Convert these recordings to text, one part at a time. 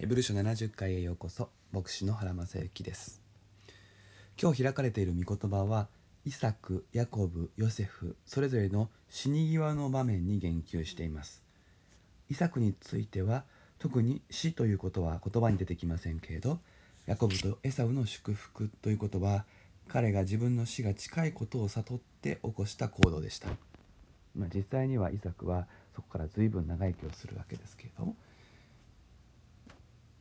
ヘブル書70回へようこそ牧師の原正幸です。今日開かれている御言葉はイサク、ヤコブ、ヨセフそれぞれの死に際の場面に言及しています。イサクについては特に死ということは言葉に出てきませんけれどヤコブとエサウの祝福ということは彼が自分の死が近いことを悟って起こした行動でした、まあ、実際にはイサクはそこから随分長生きをするわけですけれども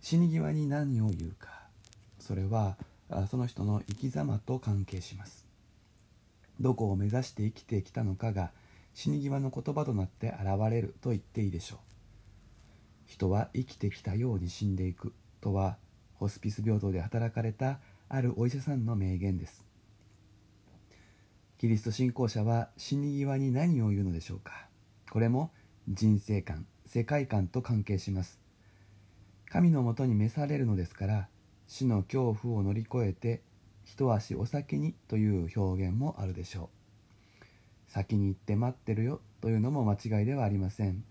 死に際に何を言うか。それはその人の生き様と関係します。どこを目指して生きてきたのかが死に際の言葉となって現れると言っていいでしょう。人は生きてきたように死んでいくとはホスピス病棟で働かれたあるお医者さんの名言です。キリスト信仰者は死に際に何を言うのでしょうか。これも人生観世界観と関係します。神のもとに召されるのですから死の恐怖を乗り越えて一足お先にという表現もあるでしょう。先に行って待ってるよというのも間違いではありません。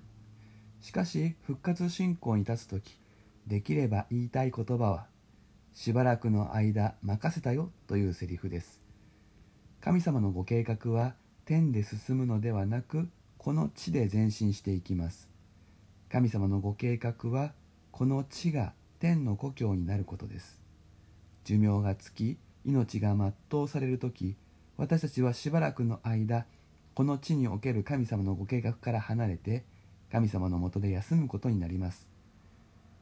しかし復活信仰に立つ時できれば言いたい言葉はしばらくの間任せたよというセリフです。神様のご計画は天で進むのではなくこの地で前進していきます。神様のご計画はこの地が天の故郷になることです。寿命が尽き命が全うされる時私たちはしばらくの間この地における神様のご計画から離れて神様のもとで休むことになります。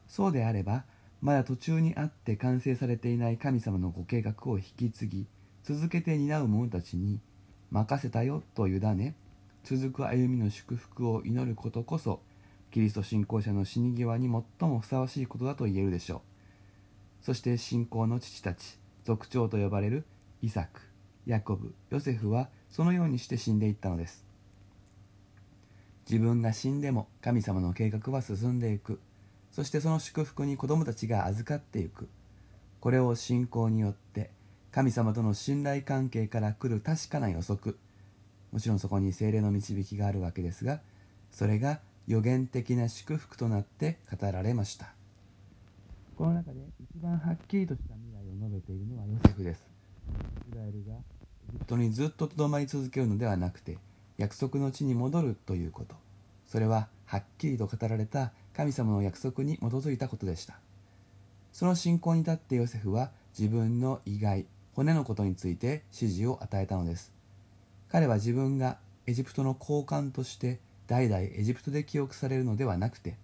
そうであればまだ途中にあって完成されていない神様のご計画を引き継ぎ続けて担う者たちに任せたよと委ね続く歩みの祝福を祈ることこそキリスト信仰者の死に際に最もふさわしいことだと言えるでしょう。そして信仰の父たち族長と呼ばれるイサクヤコブヨセフはそのようにして死んでいったのです。自分が死んでも神様の計画は進んでいく。そしてその祝福に子供たちが預かっていく。これを信仰によって神様との信頼関係から来る確かな予測。もちろんそこに精霊の導きがあるわけですがそれが予言的な祝福となって語られました。この中で一番はっきりとした未来を述べているのはヨセフです。イスラエルがエジプトにずっととどまり続けるのではなくて約束の地に戻るということ。それははっきりと語られた神様の約束に基づいたことでした。その信仰に立ってヨセフは自分の意外骨のことについて指示を与えたのです。彼は自分がエジプトの高官として代々エジプトで記憶されるのではなくて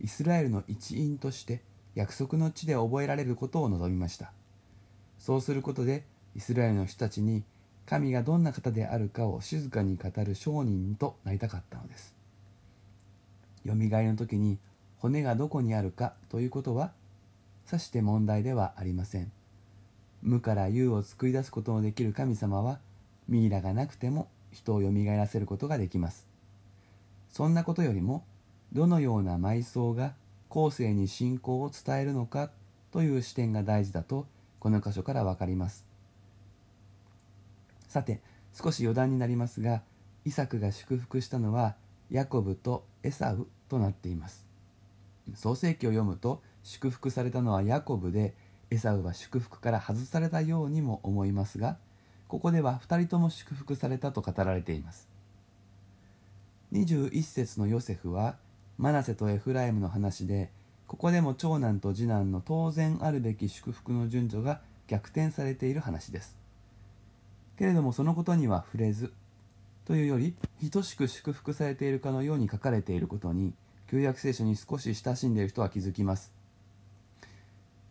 イスラエルの一員として約束の地で覚えられることを望みました。そうすることでイスラエルの人たちに神がどんな方であるかを静かに語る商人となりたかったのです。よみがえりの時に骨がどこにあるかということはさして問題ではありません。無から有を作り出すことのできる神様はミイラがなくても人をよみがえらせることができます。そんなことよりもどのような埋葬が後世に信仰を伝えるのかという視点が大事だとこの箇所から分かります。さて少し余談になりますがイサクが祝福したのはヤコブとエサウとなっています。創世記を読むと祝福されたのはヤコブでエサウは祝福から外されたようにも思いますがここでは2人とも祝福されたと語られています。21節のヨセフはマナセとエフライムの話でここでも長男と次男の当然あるべき祝福の順序が逆転されている話です。けれどもそのことには触れずというより等しく祝福されているかのように書かれていることに旧約聖書に少し親しんでいる人は気づきます。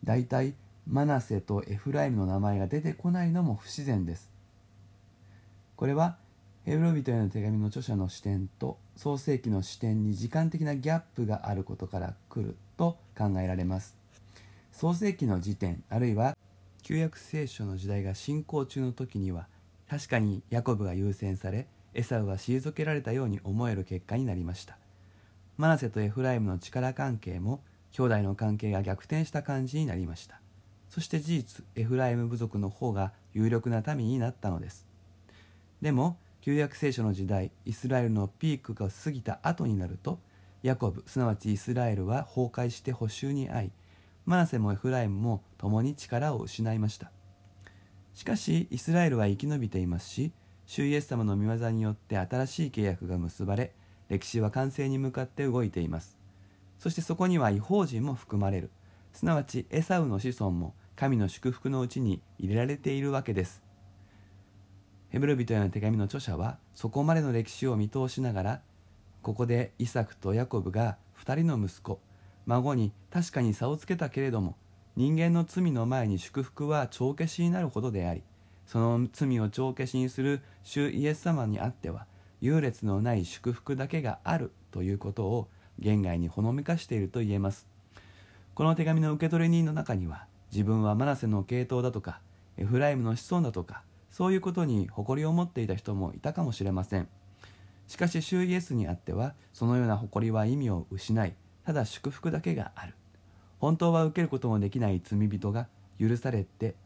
だいたいマナセとエフライムの名前が出てこないのも不自然です。これはヘブル人への手紙の著者の視点と創世記の視点に時間的なギャップがあることから来ると考えられます。創世記の時点あるいは旧約聖書の時代が進行中の時には確かにヤコブが優先されエサウは退けられたように思える結果になりました。マナセとエフライムの力関係も兄弟の関係が逆転した感じになりました。そして事実エフライム部族の方が有力な民になったのです。でも旧約聖書の時代イスラエルのピークが過ぎた後になるとヤコブすなわちイスラエルは崩壊して補修に遭いマナセもエフライムも共に力を失いました。しかしイスラエルは生き延びていますし主イエス様の御業によって新しい契約が結ばれ歴史は完成に向かって動いています。そしてそこには違法人も含まれる。すなわちエサウの子孫も神の祝福のうちに入れられているわけです。ヘブル人への手紙の著者はそこまでの歴史を見通しながらここでイサクとヤコブが2人の息子孫に確かに差をつけたけれども人間の罪の前に祝福は帳消しになるほどでありその罪を帳消しにする主イエス様にあっては優劣のない祝福だけがあるということを言外にほのめかしていると言えます。この手紙の受け取り人の中には自分はマナセの系統だとかエフライムの子孫だとかそういうことに誇りを持っていた人もいたかもしれません。しかし主イエスにあってはそのような誇りは意味を失いただ祝福だけがある。本当は受けることもできない罪人が許されて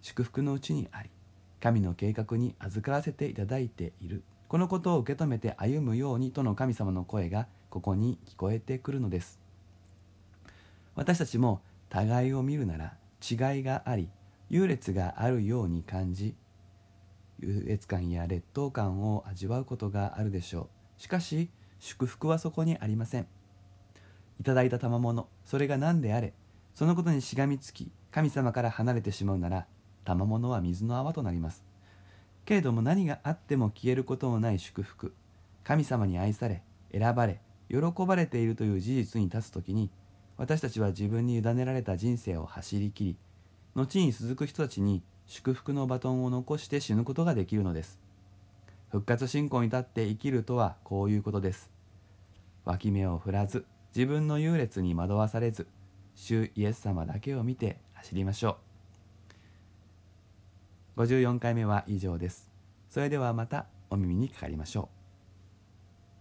祝福のうちにあり神の計画に預からせていただいている。このことを受け止めて歩むようにとの神様の声がここに聞こえてくるのです。私たちも互いを見るなら違いがあり優劣があるように感じ優越感や劣等感を味わうことがあるでしょう。しかし祝福はそこにありません。いただいた賜物それが何であれそのことにしがみつき神様から離れてしまうなら賜物は水の泡となります。けれども何があっても消えることのない祝福神様に愛され選ばれ喜ばれているという事実に立つ時に私たちは自分に委ねられた人生を走りきり後に続く人たちに祝福のバトンを残して死ぬことができるのです。復活信仰に立って生きるとはこういうことです。脇目を振らず自分の優劣に惑わされず主イエス様だけを見て走りましょう。54回目は以上です。それではまたお耳にかかりましょう。